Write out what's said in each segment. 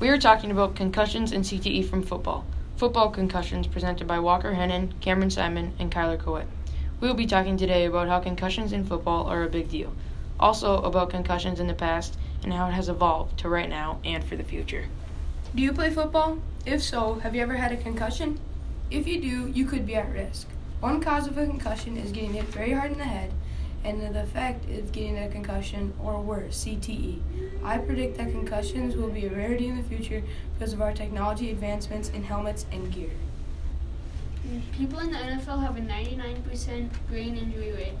We are talking about concussions and CTE from football. Football concussions presented by Walker Hennon, Cameron Simon, and Kyler Coet. We will be talking today about how concussions in football are a big deal. Also about concussions in the past and how it has evolved to right now and for the future. Do you play football? If so, have you ever had a concussion? If you do, you could be at risk. One cause of a concussion is getting hit very hard in the head, and the effect is getting a concussion or worse, CTE. I predict that concussions will be a rarity in the future because of our technology advancements in helmets and gear. People in the NFL have a 99% brain injury rate,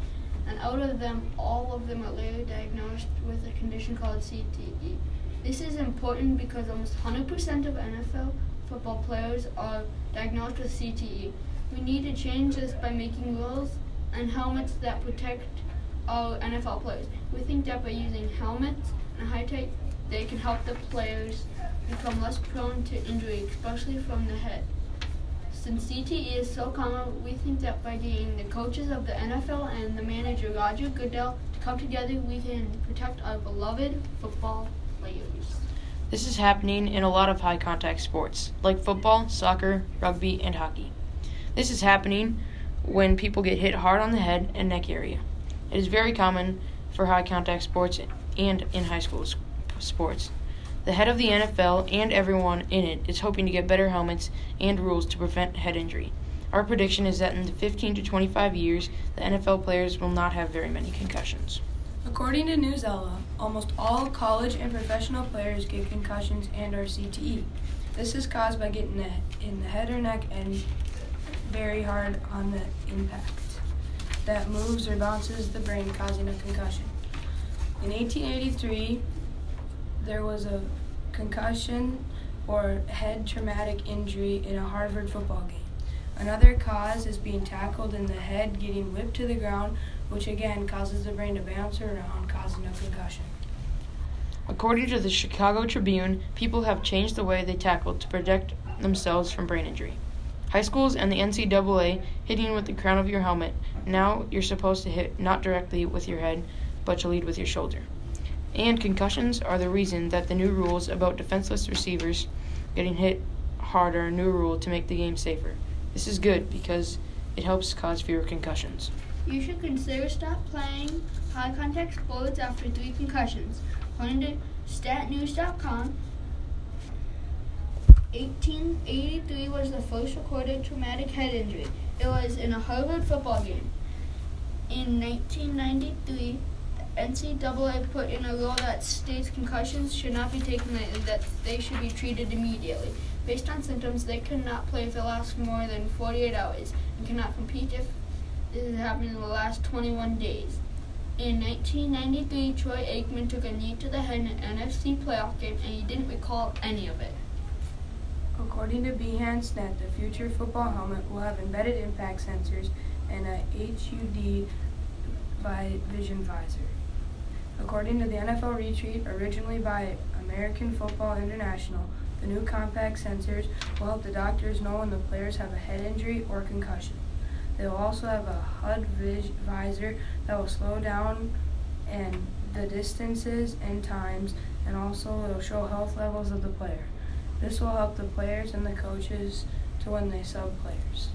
and out of them, all of them are later diagnosed with a condition called CTE. This is important because almost 100% of NFL football players are diagnosed with CTE. We need to change this by making rules and helmets that protect our NFL players. We think that by using helmets and high tech, they can help the players become less prone to injury, especially from the head. Since CTE is so common, we think that by getting the coaches of the NFL and the manager Roger Goodell to come together, we can protect our beloved football players. This is happening in a lot of high contact sports, like football, soccer, rugby, and hockey. This is happening when people get hit hard on the head and neck area. It is very common for high contact sports and in high school sports. The head of the NFL and everyone in it is hoping to get better helmets and rules to prevent head injury. Our prediction is that in the 15 to 25 years, the NFL players will not have very many concussions. According to Newsela, almost all college and professional players get concussions and or CTE. This is caused by getting the, in the head or neck and very hard on the impact that moves or bounces the brain, causing a concussion. In 1883, there was a concussion or head traumatic injury in a Harvard football game. Another cause is being tackled in the head, getting whipped to the ground, which again causes the brain to bounce around, causing a concussion. According to the Chicago Tribune, people have changed the way they tackle to protect themselves from brain injury. High schools and the NCAA hitting with the crown of your helmet. Now you're supposed to hit not directly with your head, but to lead with your shoulder. And concussions are the reason that the new rules about defenseless receivers getting hit harder, new rule to make the game safer. This is good because it helps cause fewer concussions. You should consider stop playing high contact sports after three concussions. According to statnews.com, 1883 was the first recorded traumatic head injury. It was in a Harvard football game. In 1993, the NCAA put in a rule that states concussions should not be taken lightly, that they should be treated immediately. Based on symptoms, they cannot play if it lasts more than 48 hours and cannot compete if this has happened in the last 21 days. In 1993, Troy Aikman took a knee to the head in an NFC playoff game, and he didn't recall any of it. According to Behance.net, the future football helmet will have embedded impact sensors and a HUD vision visor. According to the NFL Retreat, originally by American Football International, the new compact sensors will help the doctors know when the players have a head injury or concussion. They will also have a HUD visor that will slow down and the distances and times, and also it will show health levels of the player. This will help the players and the coaches to when they sub players.